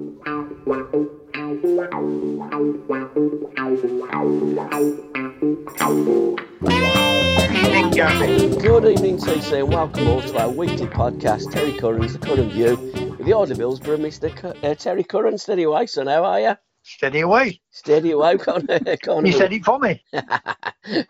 Good evening, TC, and welcome all to our weekly podcast, Terry Curran's The Curran View, with the Order Hillsborough, Mr. Uh, Terry Curran. Steady away, son, how are you? Steady away. Steady away, Connor. Connor. You said it for me.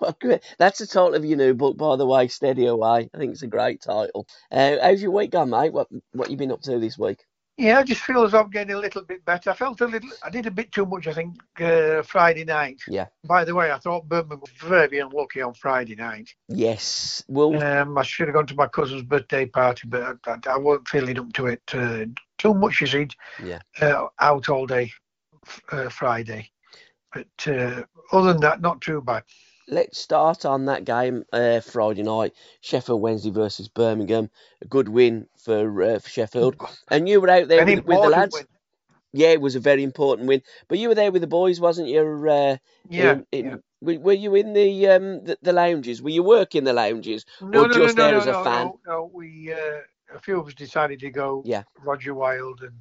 well. That's the title of your new book, by the way, Steady Away. I think it's a great title. Uh, how's your week gone, mate? What what you been up to this week? Yeah, I just feel as I'm getting a little bit better. I felt a little, I did a bit too much, I think, uh, Friday night. Yeah. By the way, I thought Birmingham was very unlucky on Friday night. Yes. Well, Um, I should have gone to my cousin's birthday party, but I, I, I wasn't feeling up to it. Uh, too much, you see, yeah. uh, out all day uh, Friday. But uh, other than that, not too bad. Let's start on that game uh, Friday night, Sheffield Wednesday versus Birmingham. A good win for, uh, for Sheffield. And you were out there with, with the lads. win. Yeah, it was a very important win. But you were there with the boys, wasn't you? Uh, Yeah. in- in- yeah. Were, were you in the, um, the the lounges? Were you working the lounges? No, or no, just no, there no, as a fan? No, no, we uh, a few of us decided to go. Yeah. Roger Wilde and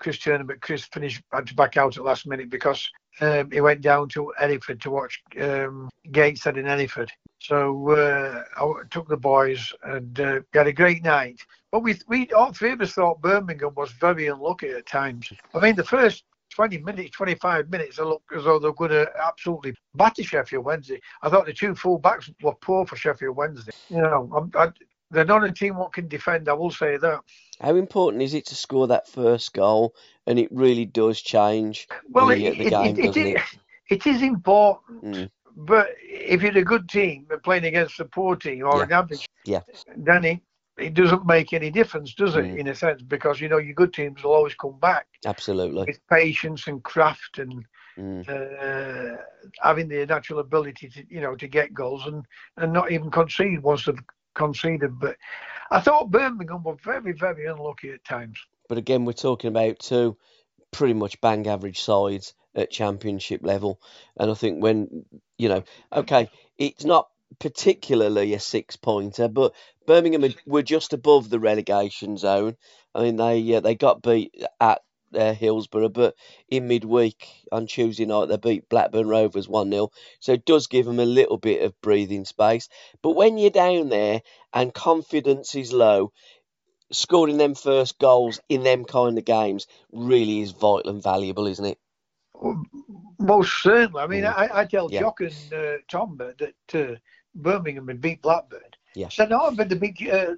Chris Turner, but Chris finished had to back out at last minute because um, he went down to Elliford to watch um, Gateshead in Elliford. So uh, I took the boys and uh, had a great night. But we we all three of us thought Birmingham was very unlucky at times. I mean, the first 20 minutes, 25 minutes, they looked as though they were going to absolutely batter Sheffield Wednesday. I thought the two full backs were poor for Sheffield Wednesday. You know, I, they're not a team what can defend. I will say that. How important is it to score that first goal? And it really does change Well, the, it, the game, it, doesn't it, it? it is important, Mm. but if you're a good team playing against a poor team or Yeah. an average, Yeah. then it, it doesn't make any difference, does it? Mm. In a sense, because you know your good teams will always come back Absolutely. with patience and craft and Mm. uh, having the natural ability to you know to get goals and and not even concede once they've conceded. But I thought Birmingham were very very unlucky at times. But again, we're talking about two pretty much bang average sides at championship level. And I think when, you know, okay, it's not particularly a six pointer, but Birmingham were just above the relegation zone. I mean, they uh, they got beat at uh, Hillsborough, but in midweek on Tuesday night they beat Blackburn Rovers 1 0. So it does give them a little bit of breathing space. But when you're down there and confidence is low, scoring them first goals in them kind of games really is vital and valuable, isn't it? Most certainly. I mean, Mm. I, I tell Yeah. Jock and uh, Tom that uh, Birmingham had beat Blackburn. Yeah. So no, but the big, uh,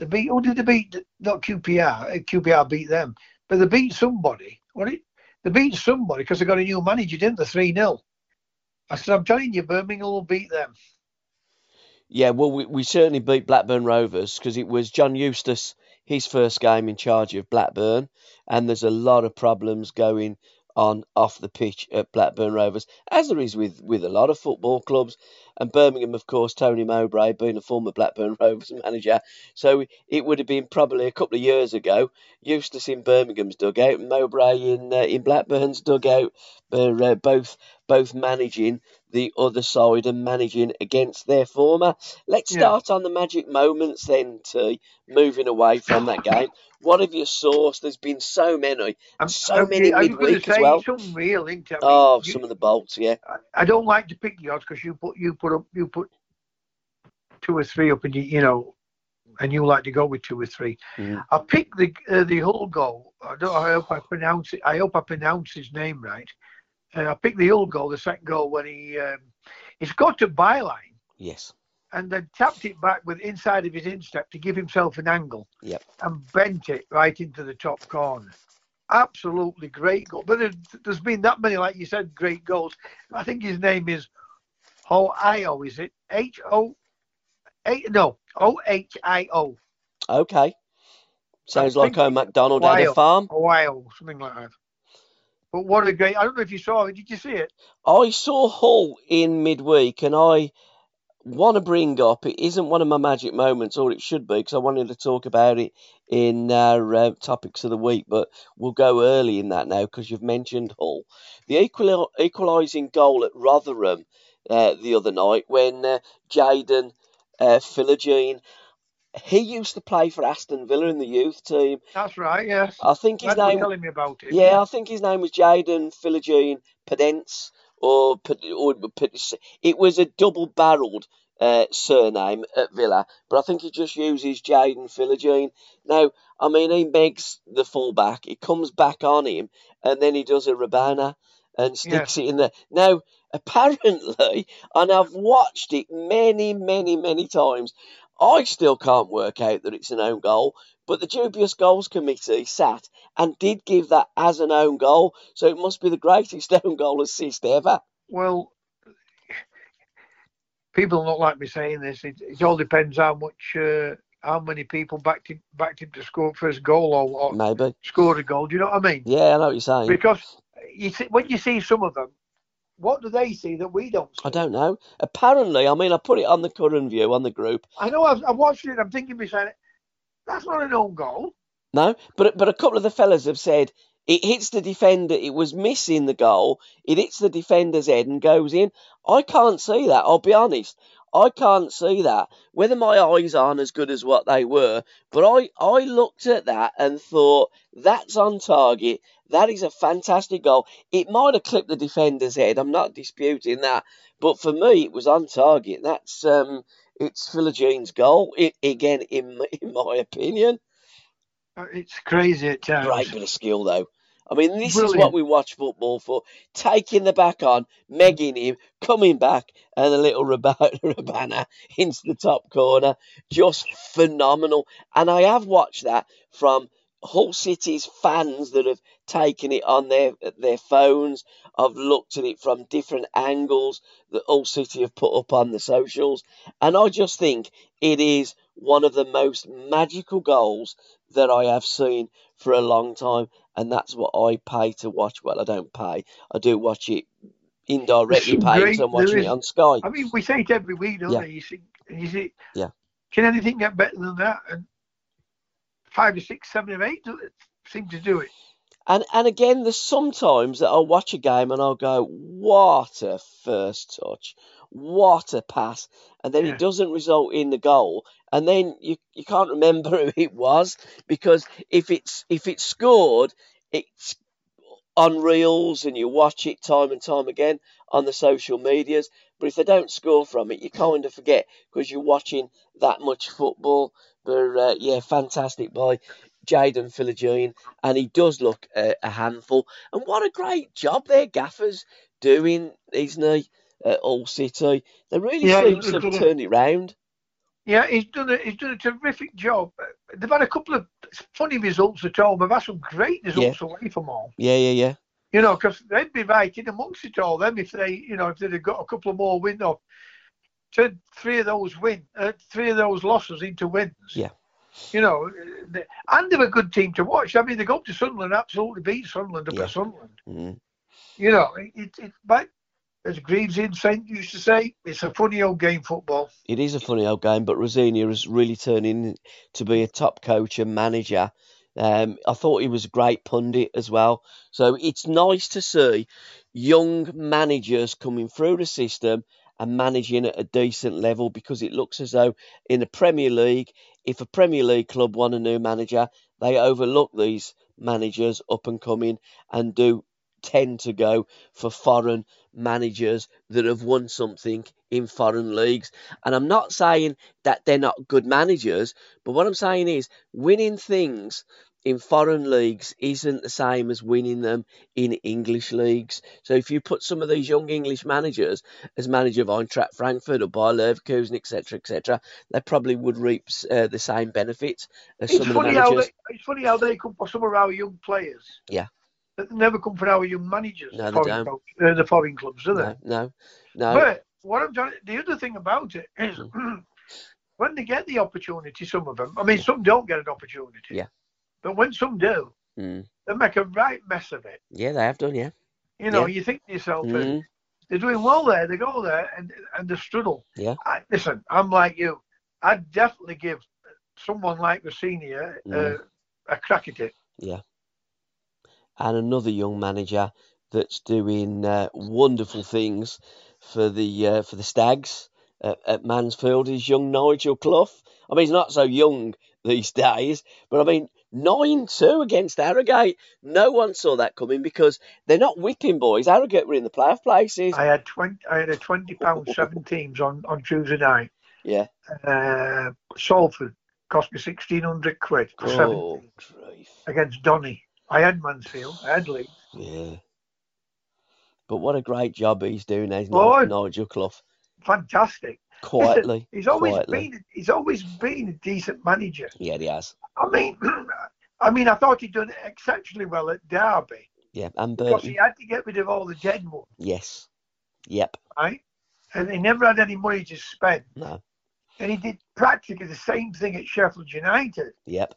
the beat. Who did they beat? Not QPR. Uh, QPR beat them, but they beat somebody. What it? They beat somebody because they got a new manager, didn't they? Three 0 I said, I'm telling you, Birmingham will beat them. Yeah, well, we, we certainly beat Blackburn Rovers because it was John Eustace, his first game in charge of Blackburn, and there's a lot of problems going on off the pitch at Blackburn Rovers, as there is with, with a lot of football clubs. And Birmingham, of course, Tony Mowbray being a former Blackburn Rovers manager. So it would have been probably a couple of years ago, Eustace in Birmingham's dugout Mowbray in uh, in Blackburn's dugout, uh, both both managing the other side and managing against their former. Let's Yeah. start on the magic moments then, T, moving away from that game. What have you sourced? There's been so many. I'm, So I'm- many I going midweek as well. some real into Oh, some of the bolts, yeah. I don't like to pick yours because you put you put up you put two or three up and you you know, and you like to go with two or three. Mm. I picked the uh, the Hull goal. I don't. I hope I pronounce it. I hope I pronounce his name right. Uh, I picked the old goal, the second goal when he um, he's got to byline Yes. and then tapped it back with inside of his instep to give himself an angle Yep. and bent it right into the top corner. Absolutely great goal. But there's, there's been that many, like you said, great goals. I think his name is Ho Io, is it? H O A no O H I O. Okay. Sounds like a McDonald had a farm. Ohio, something like that. But what a great! I don't know if you saw it. Did you see it? I saw Hull in midweek, and I want to bring up it isn't one of my magic moments, or it should be, because I wanted to talk about it in our uh, topics of the week. But we'll go early in that now because you've mentioned Hull. The equal, equalising goal at Rotherham uh, the other night when uh, Jaden uh, Philogene. He used to play for Aston Villa in the youth team. That's right. Yes. I think his name. telling me about it. Yeah, I think his name was Jaden Philogene Pedence, or, or it was a double-barreled uh, surname at Villa, but I think he just uses Jaden Philogene. Now, I mean, he makes the fullback, he comes back on him, and then he does a rabona and sticks it in there. Now, apparently, and I've watched it many, many, many times, I still can't work out that it's an own goal, but the dubious goals committee sat and did give that as an own goal, so it must be the greatest own goal assist ever. Well, people don't like me saying this. It, it all depends how much, uh, how many people backed him, backed him to score first goal or, or Maybe. scored a goal. Do you know what I mean? Yeah, I know what you're saying. Because you see, when you see some of them, what do they see that we don't see? I don't know. Apparently, I mean, I put it on the Curran View on the group. I know I've, I've watched it. I'm thinking myself, that's not an own goal. No, but but a couple of the fellas have said it hits the defender. It was missing the goal. It hits the defender's head and goes in. I can't see that. I'll be honest. I can't see that. Whether my eyes aren't as good as what they were, but I I looked at that and thought that's on target. That is a fantastic goal. It might have clipped the defender's head. I'm not disputing that, but for me, it was on target. That's um, it's Philogene's goal. It, again, in my- in my opinion. Uh, It's crazy at times. Great bit of skill, though. I mean, this is what we watch football for. Taking the back on, megging him, coming back, and a little Rab- rabona into the top corner. Just phenomenal. And I have watched that from Hull City's fans that have taken it on their their phones. I've looked at it from different angles that Hull City have put up on the socials. And I just think it is one of the most magical goals that I have seen for a long time, and that's what I pay to watch. Well, I don't pay; I do watch it indirectly, paying great- because I'm watching there it on Sky. I mean, we say it every week, don't Yeah. we? You see, you see, Yeah. can anything get better than that? And five or six, seven or eight seem to do it. And and again, there's sometimes that I'll watch a game and I'll go, "What a first touch! What a pass!" And then Yeah. it doesn't result in the goal, and then you you can't remember who it was because if it's if it's scored, it's on reels and you watch it time and time again on the social medias. But if they don't score from it, you kind of forget because you're watching that much football. But uh, yeah, fantastic by Jaden Philogene, and he does look a, a handful. And what a great job their gaffers doing, isn't he? At Hull City, they really Yeah, seem to have turned it round. Yeah, he's done a he's done a terrific job. They've had a couple of funny results at all. But they've had some great results away from home. Yeah, yeah, yeah. You know, because they'd be right in amongst it all. Them if they, you know, if they'd have got a couple of more wins or turned three of those win, uh, three of those losses into wins. Yeah. You know, they, and they're a good team to watch. I mean, they go up to Sunderland, absolutely beat Sunderland up Yeah. at Sunderland. Mm. You know, it, it, it but as Greaves in Saint used to say, it's a funny old game football. It is a funny old game, but Rosenior has really turned to be a top coach and manager. Um, I thought he was a great pundit as well. So it's nice to see young managers coming through the system and managing at a decent level because it looks as though in the Premier League, if a Premier League club want a new manager, they overlook these managers up and coming and do tend to go for foreign managers that have won something in foreign leagues. And I'm not saying that they're not good managers, but what I'm saying is winning things in foreign leagues isn't the same as winning them in English leagues. So if you put some of these young English managers as manager of Eintracht Frankfurt or Bayer Leverkusen, etc., etc., they probably would reap uh, the same benefits as It's some of the funny how they, it's funny how they come for some of our young players. Yeah. Never come for our young managers. No, the they foreign, don't. uh, the foreign clubs, do they? No, no, no. But what I'm trying, the other thing about it is Mm. when they get the opportunity, some of them. I mean, some don't get an opportunity. Yeah. But when some do, Mm. they make a right mess of it. Yeah, they have done, yeah. You know, Yeah. you think to yourself, uh, Mm. they're doing well there. They go there and and they struggle. Yeah. I, listen, I'm like you. I'd definitely give someone like Rosenior uh, Mm. a crack at it. And another young manager that's doing uh, wonderful things for the uh, for the Stags at, at Mansfield is young Nigel Clough. I mean, he's not so young these days, but I mean, 9 2 against Harrogate. No one saw that coming because they're not whipping boys. Harrogate were in the playoff places. I had twenty. I had a twenty pound seven teams on on Tuesday night. Yeah. Uh, Salford cost me sixteen hundred quid for seven Oh, grief. against Donny. I had Mansfield. I had Leeds. Yeah. But what a great job he's doing, now, Oh, Nigel Clough. Fantastic. Quietly. He's always quietly. been. He's always been a decent manager. Yeah, he has. I mean, I mean, I thought he'd done exceptionally well at Derby Yeah, and because he had to get rid of all the dead ones, Yes. Yep. right? And he never had any money to spend. No. And he did practically the same thing at Sheffield United. Yep.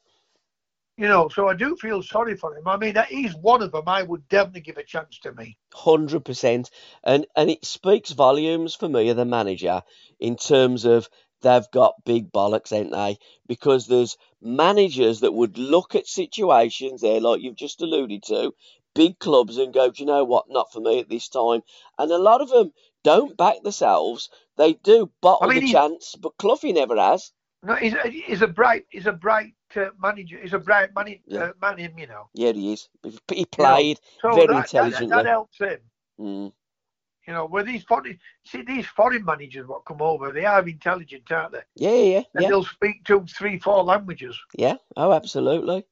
You know, so I do feel sorry for him. I mean, he's one of them. I would definitely give a chance to me. Hundred percent, and and it speaks volumes for me as a manager in terms of they've got big bollocks, ain't they? Because there's managers that would look at situations there, like you've just alluded to, big clubs, and go, do you know what? Not for me at this time. And a lot of them don't back themselves. They do bottle I mean, the he- chance, but Cloughie never has. No, he's a, he's a bright, he's a bright uh, manager. He's a bright man, Yeah. uh, man, him, you know. Yeah, he is. He played. So Very that, that, intelligently. that helps him. Mm, You know, where these foreign, see these foreign managers what come over, they are intelligent, aren't they? yeah, yeah, yeah. And yeah. they'll speak two, three, four languages. Yeah, oh, absolutely.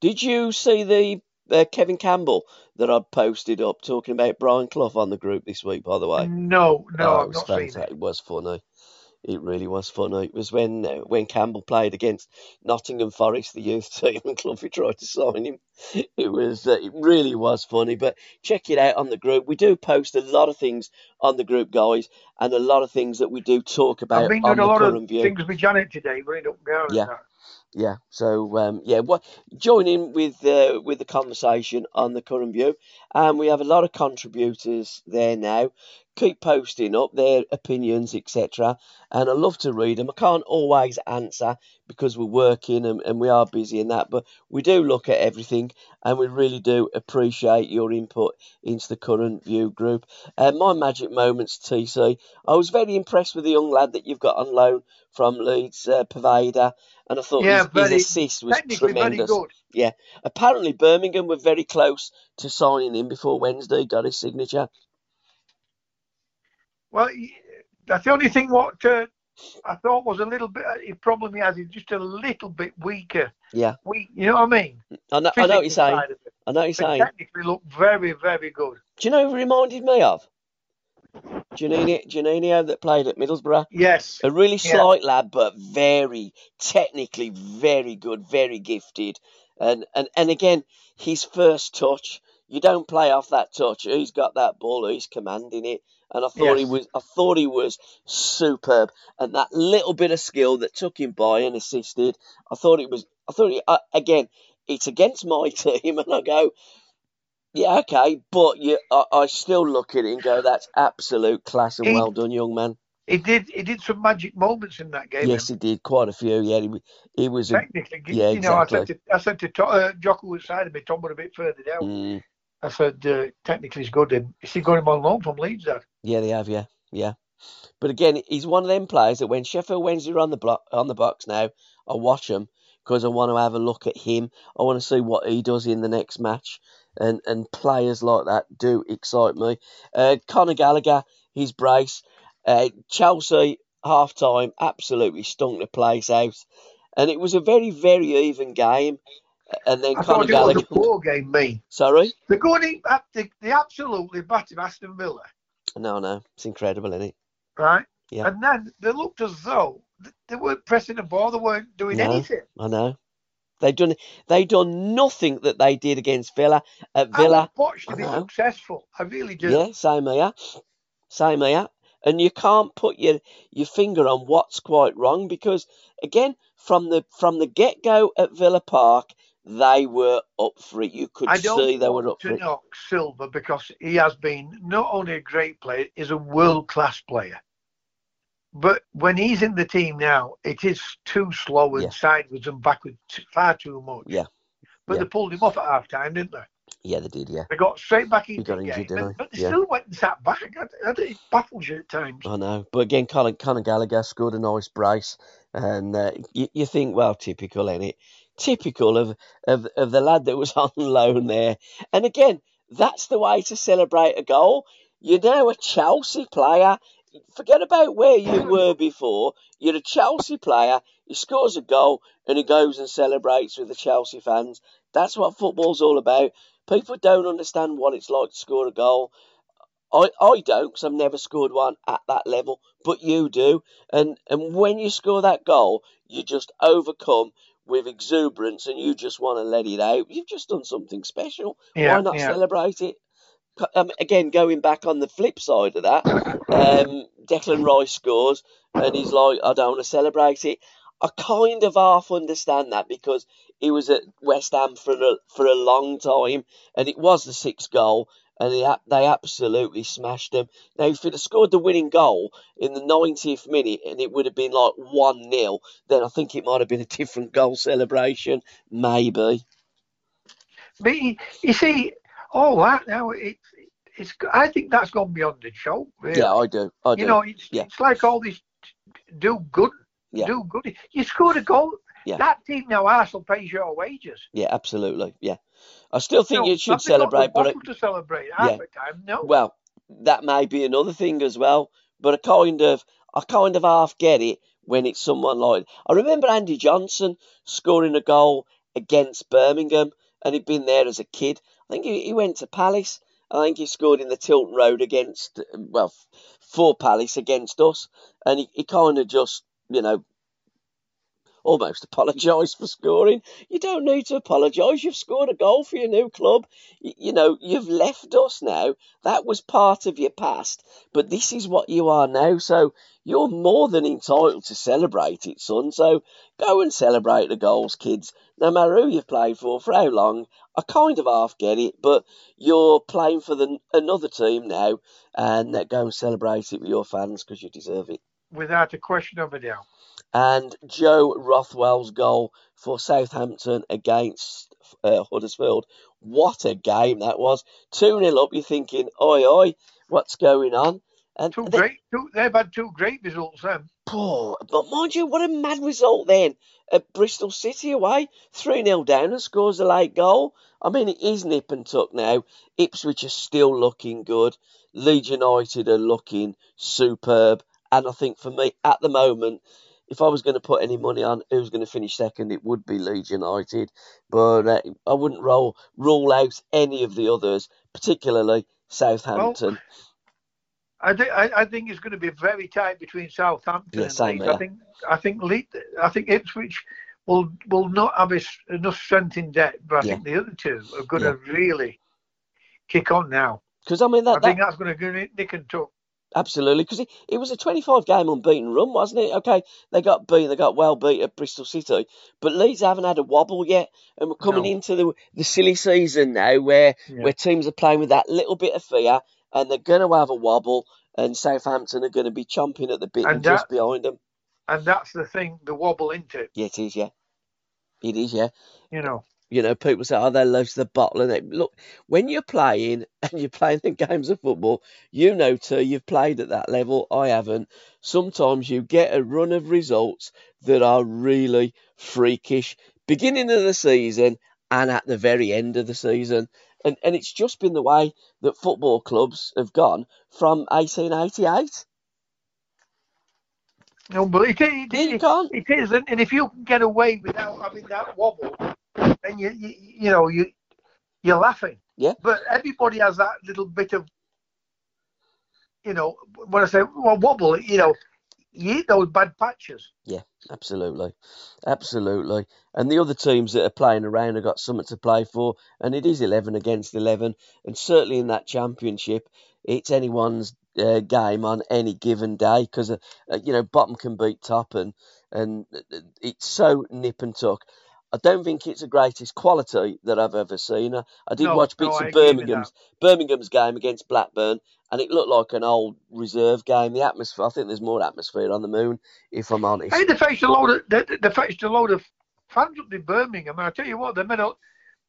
Did you see the uh, Kevin Campbell that I'd posted up talking about Brian Clough on the group this week, by the way? No, no, oh, it I've was not seen fantastic. it. It was funny. It really was funny. It was when uh, when Campbell played against Nottingham Forest, the youth team, and Cloughie tried to sign him. It was uh, it really was funny. But check it out on the group. We do post a lot of things on the group, guys, and a lot of things that we do talk about I've been doing a lot of view. things with Janet today, it don't go. Yeah. Yeah. So um, yeah, what join in with uh, with the conversation on the Curran View, and we have a lot of contributors there now. Keep posting up their opinions, etc. And I love to read them. I can't always answer because we're working and, and we are busy in that, but we do look at everything, and we really do appreciate your input into the Curran View group. Uh, my magic moments, TC. I was very impressed with the young lad that you've got on loan from Leeds, uh, Poveda, and I thought Yeah, his, his assist was tremendous. Good. Apparently, Birmingham were very close to signing him before Wednesday got his signature. Well, that's the only thing what uh, I thought was a little bit. uh, The problem he has is just a little bit weaker. Yeah. Weak, you know what I mean? I know, I know what you're saying. side of it. I know what you're But saying. technically looked very, very good. Do you know who he reminded me of? Giannini, Giannino that played at Middlesbrough. Yes. A really Yeah. slight lad, but very technically very good, very gifted. And, and and again, his first touch, you don't play off that touch. He's got that ball, he's commanding it. And I thought he was I thought he was superb. And that little bit of skill that took him by and assisted, I thought it was I thought he, uh, again, it's against my team and I go yeah, okay, but you, I, I still look at it and go, "That's absolute class and He- well done, young man." He did. He did some magic moments in that game. Yes, he did quite a few. Yeah, he, he was a technically. yeah, you know, I said exactly. to I said to To- uh, Jocko was side of me. Tom was a bit further down. Mm, I said uh, technically he's good. And is he got him on loan from Leeds? There. yeah, they have. Yeah, yeah. But again, he's one of them players that when Sheffield Wednesday are on the block on the box now, I watch him because I want to have a look at him. I want to see what he does in the next match, and and players like that do excite me. Uh, Conor Gallagher, his brace, uh, Chelsea half time absolutely stunk the place out, and it was a very very even game. And then I Conor thought it was Gallagher, a poor game. Me. sorry, They're going. in- They, they absolutely battered Aston Villa. no, no, it's incredible, isn't it? right? Yeah. And then they looked as though they weren't pressing the ball, they weren't doing No. anything. I know. They done they done nothing that they did against Villa. At I Villa, want Poch to be successful. I really do. yeah, same here, same here. And you can't put your your finger on what's quite wrong because again, from the from the get go at Villa Park, they were up for it. You could I don't see they were up for to it. knock Silva because he has been not only a great player, he's a world class player. But when he's in the team now, it is too slow and Yeah. sideways and backwards far too much. Yeah. But Yeah. they pulled him off at half time, didn't they? Yeah, they did. Yeah, They got straight back into got the injured, game, and- but they Yeah. still went and sat back. I, I, it baffles you at times. I know. But again, Conor, Conor Gallagher scored a nice brace, and uh, you, you think, well, typical, ain't it? Typical of, of of the lad that was on loan there. And again, that's the way to celebrate a goal. You're now a Chelsea player. Forget about where you were before. You're a Chelsea player. He scores a goal and he goes and celebrates with the Chelsea fans. That's what football's all about. People don't understand what it's like to score a goal. I, I don't because I've never scored one at that level, but you do. And and when you score that goal, you just overcome with exuberance and you just want to let it out. You've just done something special. Yeah, Why not yeah. celebrate it? Um, again, going back on the flip side of that, um, Declan Rice scores and he's like, I don't want to celebrate it. I kind of half understand that because he was at West Ham for a, for a long time and it was the sixth goal and they, they absolutely smashed him. Now, if he'd have scored the winning goal in the 90th minute and it would have been like 1 0, then I think it might have been a different goal celebration. Maybe. But you, see, all that now, it, it's. I think that's gone beyond the show. Really. Yeah, I do. I do. you know, it's, Yeah. it's like all this do good, Yeah. do good. You scored a goal. Yeah. That team now, Arsenal pays your wages. yeah, absolutely. Yeah. I still think No, you should have got the celebrate, but. I- bottle to celebrate half Yeah. the time. No, Well, that may be another thing as well, but I kind of, I kind of half get it when it's someone like. I remember Andy Johnson scoring a goal against Birmingham, and he'd been there as a kid. I think he, he went to Palace. I think he scored in the Tilton Road against, well, for Palace against us, and he, he kind of just, you know, almost apologise for scoring. You don't need to apologise. You've scored a goal for your new club. You, you know, you've left us now. That was part of your past, but this is what you are now. So you're more than entitled to celebrate it, son. So go and celebrate the goals, kids. No matter who you've played for, for how long. I kind of half get it, but you're playing for the another team now, and uh, go and celebrate it with your fans because you deserve it without a question of a doubt. and Joe Rothwell's goal for Southampton against uh, Huddersfield. What a game that was! 2 0 up, you're thinking, oi, oi, what's going on? And Two they- great, two, they've had two great results. Then Poor, but mind you, what a mad result then at Bristol City away. 3 0 down and scores a late goal. I mean, it is nip and tuck now. Ipswich are still looking good. Leeds United are looking superb. And I think for me, at the moment, if I was going to put any money on who's going to finish second, it would be Leeds United. But uh, I wouldn't roll, rule out any of the others, particularly Southampton. I think I, I think it's going to be very tight between Southampton Yeah, and same Leeds. here. I think I think Leeds, I think Ipswich will will not have enough strength in depth, but I Yeah. think the other two are going to really kick on now. Because, I mean, that, I that, think that's going to go nick and tuck. Absolutely, because it, it was a 25 game unbeaten run, wasn't it? Okay, they got beat, they got well beat at Bristol City, but Leeds haven't had a wobble yet, and we're coming No. into the the silly season now where Yeah. where teams are playing with that little bit of fear, and they're going to have a wobble, and Southampton are going to be chomping at the bit and, And just behind them. And that's the thing, the wobble into it. Yeah, it is, yeah, it is, yeah. You know, You know, people say, "Oh, they love the bottle." And they, look, when you're playing and you're playing the games of football, you know too. You've played at that level. I haven't. Sometimes you get a run of results that are really freakish, beginning of the season and at the very end of the season. And and it's just been the way that football clubs have gone from 1888. no, but it, it, it, it is, and, and if you can get away without having that wobble, then you you, you know you you're laughing. Yeah. But everybody has that little bit of, you know, when I say well wobble, you know, you eat those bad patches. Yeah, absolutely, absolutely. And the other teams that are playing around have got something to play for, and it is eleven against eleven. And certainly in that championship, it's anyone's uh, game on any given day because uh, uh, you know bottom can beat top, and and uh, it's so nip and tuck. I don't think it's the greatest quality that I've ever seen. I, I did No, watch bits I of Birmingham's Birmingham's game against Blackburn, and it looked like an old reserve game. The atmosphere, I think there's more atmosphere on the moon, if I'm honest. Hey, they faced a load of they, they faced a load of fans up in Birmingham. And I tell you what, they made a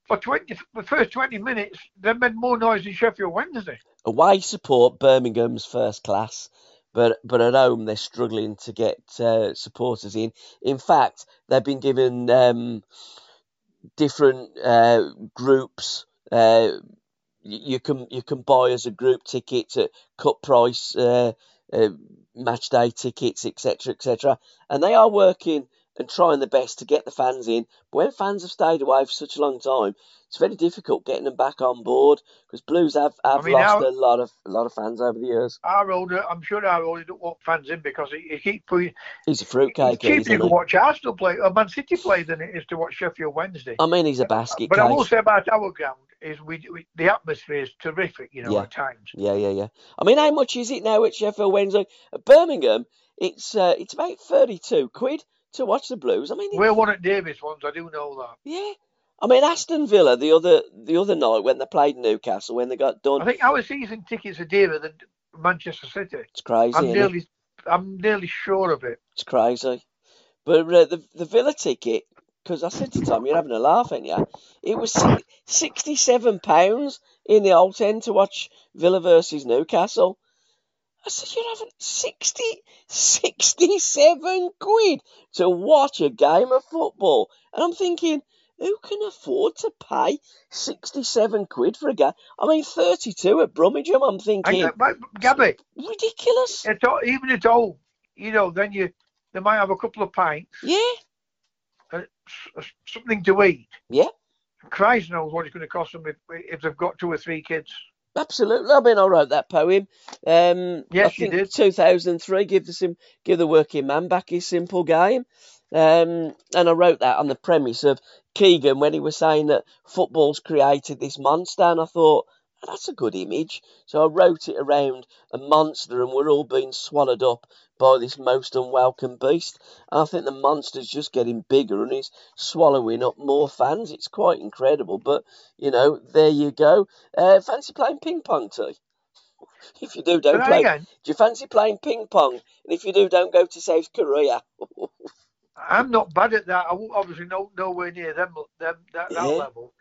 for 20, the first 20 minutes, they made more noise than Sheffield Wednesday. Away support Birmingham's first class, but but at home they're struggling to get uh, supporters in. In fact, they've been given um, different uh, groups. Uh, you can you can buy as a group ticket at cut price, uh, uh, match day tickets, etc., etc. And they are working and trying the best to get the fans in. But when fans have stayed away for such a long time, it's very difficult getting them back on board because Blues have, have I mean, lost our, a lot of a lot of fans over the years. Our older, I'm sure our older don't want fans in because he, he keeps putting. He's a fruitcake. It's cheaper to watch Arsenal play or Man City play than it is to watch Sheffield Wednesday. I mean, he's a basket. But case. I will say about our ground is we, we, the atmosphere is terrific, you know, yeah. at times. Yeah, yeah, yeah. I mean, how much is it now at Sheffield Wednesday? At Birmingham, it's uh, it's about thirty-two quid to watch the Blues. I mean, we're one at Davis once. I do know that. Yeah. I mean, Aston Villa the other the other night when they played Newcastle when they got done. I think our season tickets are dearer than Manchester City. It's crazy. I'm nearly it? I'm nearly sure of it. It's crazy. But uh, the the Villa ticket because I said to Tom, "You're having a laugh, ain't you?" It was sixty-seven pounds in the Holte End to watch Villa versus Newcastle. I said, "You're having 60, 67 quid to watch a game of football," and I'm thinking, who can afford to pay sixty-seven quid for a game? I mean, thirty-two at Brummagem. I'm thinking, but, Gabby, ridiculous. It's all, even at all, you know, then you they might have a couple of pints. Yeah uh, uh, something to eat. Yeah. Christ knows what it's going to cost them if, if they've got two or three kids. Absolutely. I mean, I wrote that poem. Um, yes, I think you did. 2003. Give the sim- give the working man back his simple game. Um, and I wrote that on the premise of Keegan when he was saying that football's created this monster, and I thought that's a good image. So I wrote it around a monster, and we're all being swallowed up by this most unwelcome beast. And I think the monster's just getting bigger and he's swallowing up more fans. It's quite incredible. But, you know, there you go. Uh, fancy playing ping pong, T? If you do, don't play. Again? Do you fancy playing ping pong? And if you do, don't go to South Korea. I'm not bad at that. I obviously no nowhere near them, them that, that yeah. level.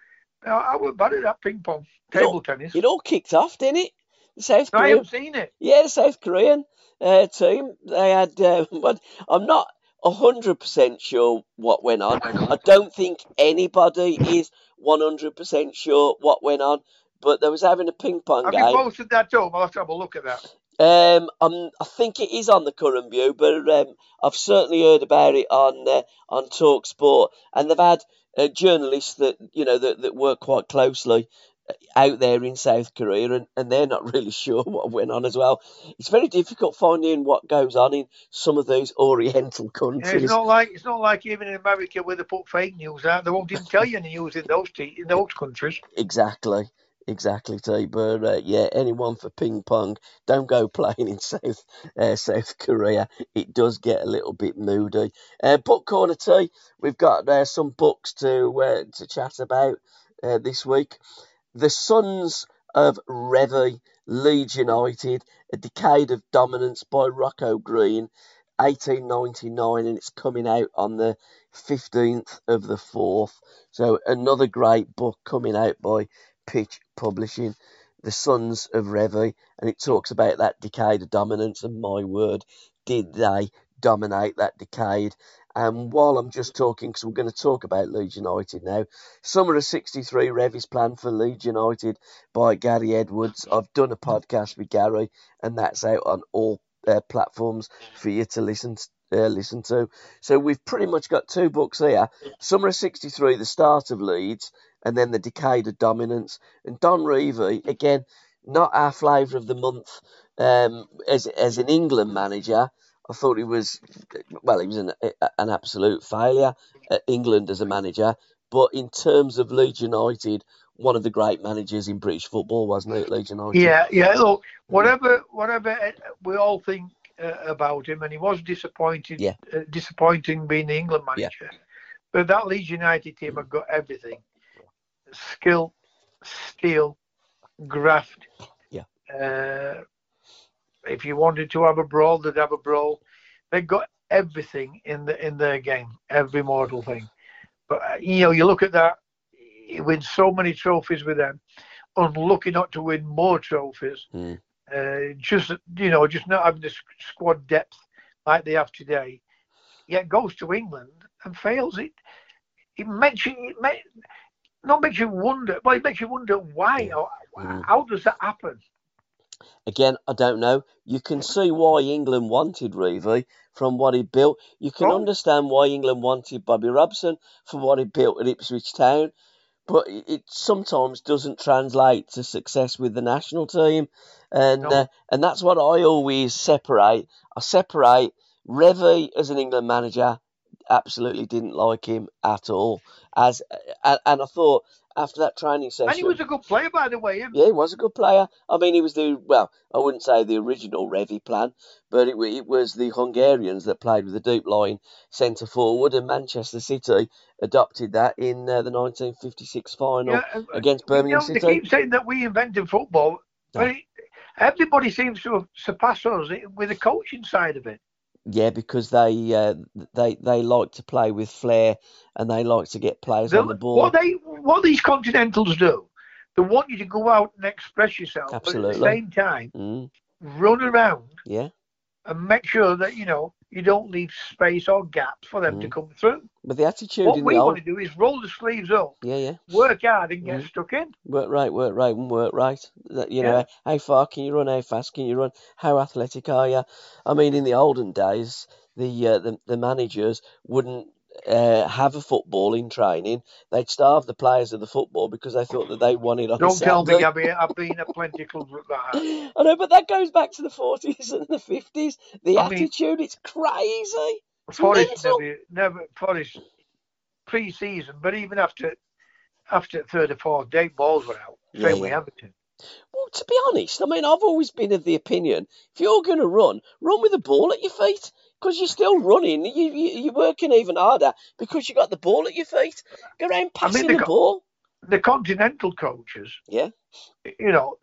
I was bad at that ping pong, table it all, tennis. It all kicked off, didn't it? The South no, Korean. I haven't seen it. Yeah, the South Korean uh, team. They had, uh, but I'm not hundred percent sure what went on. I don't think anybody is one hundred percent sure what went on. But they was having a ping pong have game. Have you posted that too? I'll have to have a look at that. Um, I'm, I think it is on the Curran View, but um, I've certainly heard about it on uh, on Talk Sport, and they've had uh, journalists that you know that, that work quite closely out there in South Korea, and, and they're not really sure what went on as well. It's very difficult finding what goes on in some of those Oriental countries. Yeah, it's not like it's not like even in America where they put fake news out. They won't even tell you any news in those in those countries. Exactly. Exactly, T. But uh, yeah, anyone for ping pong, don't go playing in South uh, South Korea. It does get a little bit moody. Uh, book corner T. We've got uh, some books to uh, to chat about uh, this week. The Sons of Revie, Leeds United, A Decade of Dominance by Rocco Green, 1899, and it's coming out on the 15th of the 4th. So, another great book coming out by Pitch Publishing, The Sons of Revie, and it talks about that decade of dominance. And my word, did they dominate that decade? And while I'm just talking, because we're going to talk about Leeds United now, Summer of 63 Revie's plan for Leeds United by Gary Edwards. I've done a podcast with Gary, and that's out on all uh, platforms for you to listen to. Uh, listen to. So we've pretty much got two books here. Summer of 63, the start of Leeds, and then the decade of dominance. And Don Revie, again, not our flavour of the month um, as, as an England manager, I thought he was, well, he was an, an absolute failure at England as a manager. But in terms of Leeds United, one of the great managers in British football, wasn't it, Leeds United? Yeah, yeah. Look, whatever, whatever we all think uh, about him, and he was disappointed, yeah. uh, disappointing being the England manager. Yeah. But that Leeds United team have got everything: skill, steel, graft. Yeah. Uh, if you wanted to have a brawl, they'd have a brawl. They've got everything in the in their game, every mortal thing. But uh, you know, you look at that. he wins so many trophies with them. Unlucky not to win more trophies. Mm. Uh, just you know, just not having the squad depth like they have today. Yet goes to England and fails it. It makes it may, not makes you wonder. Well, it makes you wonder why. Or, Mm. How does that happen? Again, I don't know. You can see why England wanted Revie from what he built. You can Oh. understand why England wanted Bobby Robson for what he built at Ipswich Town, but it sometimes doesn't translate to success with the national team, and No. uh, and that's what I always separate. I separate Revie as an England manager. Absolutely didn't like him at all. As and, and I thought after that training session, And he was a good player, by the way. yeah, he was a good player. I mean, he was the well, I wouldn't say the original Revie plan, but it, it was the Hungarians that played with the deep line centre forward, and Manchester City adopted that in uh, the 1956 final Yeah, and- against you know, Birmingham they keep saying that we invented football, but it, everybody seems to have surpassed us with the coaching side of it. Yeah, because they uh, they they like to play with flair, and they like to get players The- on the ball. What they, what these continentals do, they want you to go out and express yourself, but at the same time, Mm, run around yeah, and make sure that you know you don't leave space or gaps for them to Mm. come through. but the attitude What we want to do is roll the sleeves up, yeah yeah work hard, and get Mm. stuck in. Work right, work right, and work right. That, You know, Yeah. how far can you run? How fast can you run? How athletic are you? I mean, in the olden days, the uh, the, the managers wouldn't uh, have a football in training. They'd starve the players of the football because they thought that they won it on Don't tell me I've been, I've been at plenty of clubs with that. I know, but that goes back to the forties and the fifties. The I mean- attitude, it's crazy. It's Forest mental. never, never Forest pre-season, but even after after third or fourth day, balls were out. Yeah, Same with yeah. Everton. Well, to be honest, I mean, I've always been of the opinion if you're going to run, run with the ball at your feet because you're still running. You, you, you're working even harder because you got the ball at your feet. Go around passing the got- ball. The continental coaches, Yeah, you know,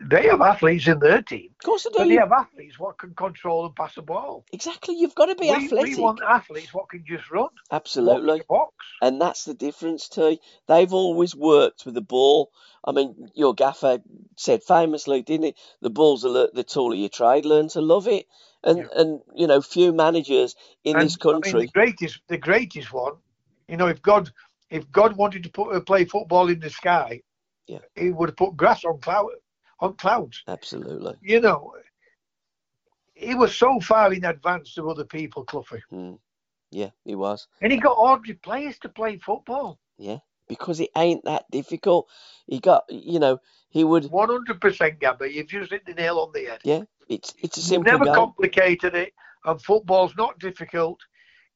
they have athletes in their team, of course but do. they have athletes what can control and pass the ball. Exactly. You've got to be we, athletic. we want athletes what can just run, Absolutely. box. And that's the difference, too. They've always worked with the ball. I mean, your gaffer said famously, didn't he? The ball's the, the tool of your trade. Learn to love it. And, Yeah. and you know, few managers in And, this I mean, country. the greatest, the greatest one, you know, if God, if God wanted to put uh, play football in the sky, Yeah. He would have put grass on cloud on clouds. Absolutely. You know, he was so far in advance of other people, Cloughie, Mm. Yeah, he was. and he got ordinary players to play football. Yeah, because it ain't that difficult. He got, you know, he would. One hundred percent, Gabby. You've just hit the nail on the head. Yeah, it's it's a You've simple never game. complicated it, and football's not difficult.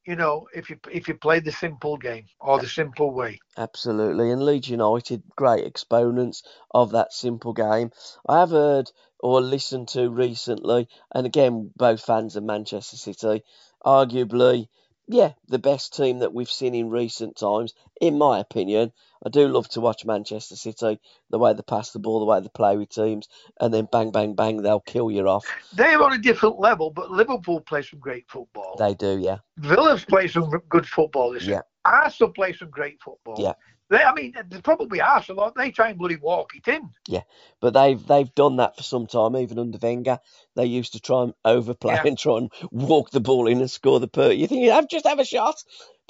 You know, if you if you play the simple game or the simple way. Absolutely, and Leeds United, great exponents of that simple game. I have heard or listened to recently, and again, both fans of Manchester City, arguably, yeah, the best team that we've seen in recent times, in my opinion. I do love to watch Manchester City, the way they pass the ball, the way they play with teams, and then bang, bang, bang, they'll kill you off. They're on a different level, but Liverpool play some great football. They do, yeah. Villa's play some good football this Yeah. year. Arsenal play some great football. Yeah. They, I mean, they probably Arsenal. They try and bloody walk it in. Yeah, but they've they've done that for some time, even under Wenger. They used to try and overplay Yeah. and try and walk the ball in and score the per. You think you have just have a shot,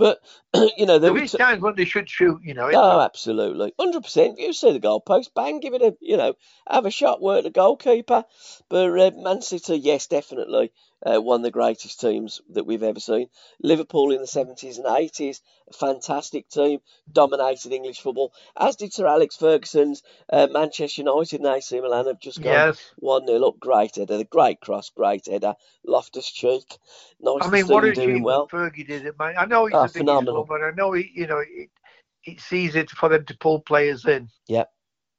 but you know there There was times when they should shoot. You know. no, absolutely, hundred percent. You see the goalpost, bang, give it a you know have a shot, work the goalkeeper. But uh, Man City, yes, definitely uh, one of the greatest teams that we've ever seen. Liverpool in the seventies and eighties, fantastic team, dominated English football, as did Sir Alex Ferguson's uh, Manchester United and AC Milan have just gone Yes. one 0 up. Great header, the great cross, great header, Loftus Cheek. Nice I mean, what a doing well. Fergie did it, man. I know he's Ah, a phenomenal. but I know he, you know, it, it's easy for them to pull players in. Yep.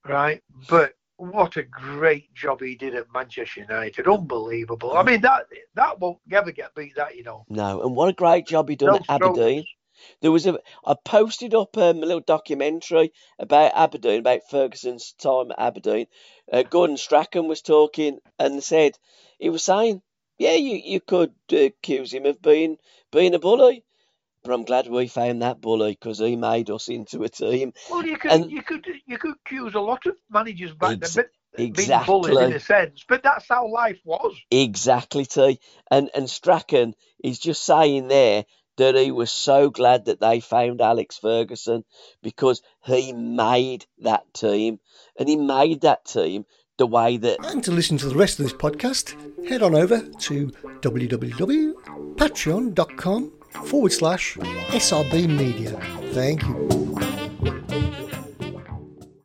Right, but what a great job he did at Manchester United. Unbelievable. I mean, that that won't ever get beat. That you know. No, and what a great job he done No at Aberdeen. There was a I posted up um, a little documentary about Aberdeen, about Ferguson's time at Aberdeen. Uh, Gordon Strachan was talking and said he was saying, yeah, you you could uh, accuse him of being being a bully, but I'm glad we found that bully because he made us into a team. Well, you could And- you could you could accuse a lot of managers back Ex- then, but being bullied in a sense. But that's how life was. Exactly, T. And and Strachan is just saying there that he was so glad that they found Alex Ferguson because he made that team, and he made that team the way that And to listen to the rest of this podcast, head on over to www.patreon.com forward slash SRB Media. Thank you.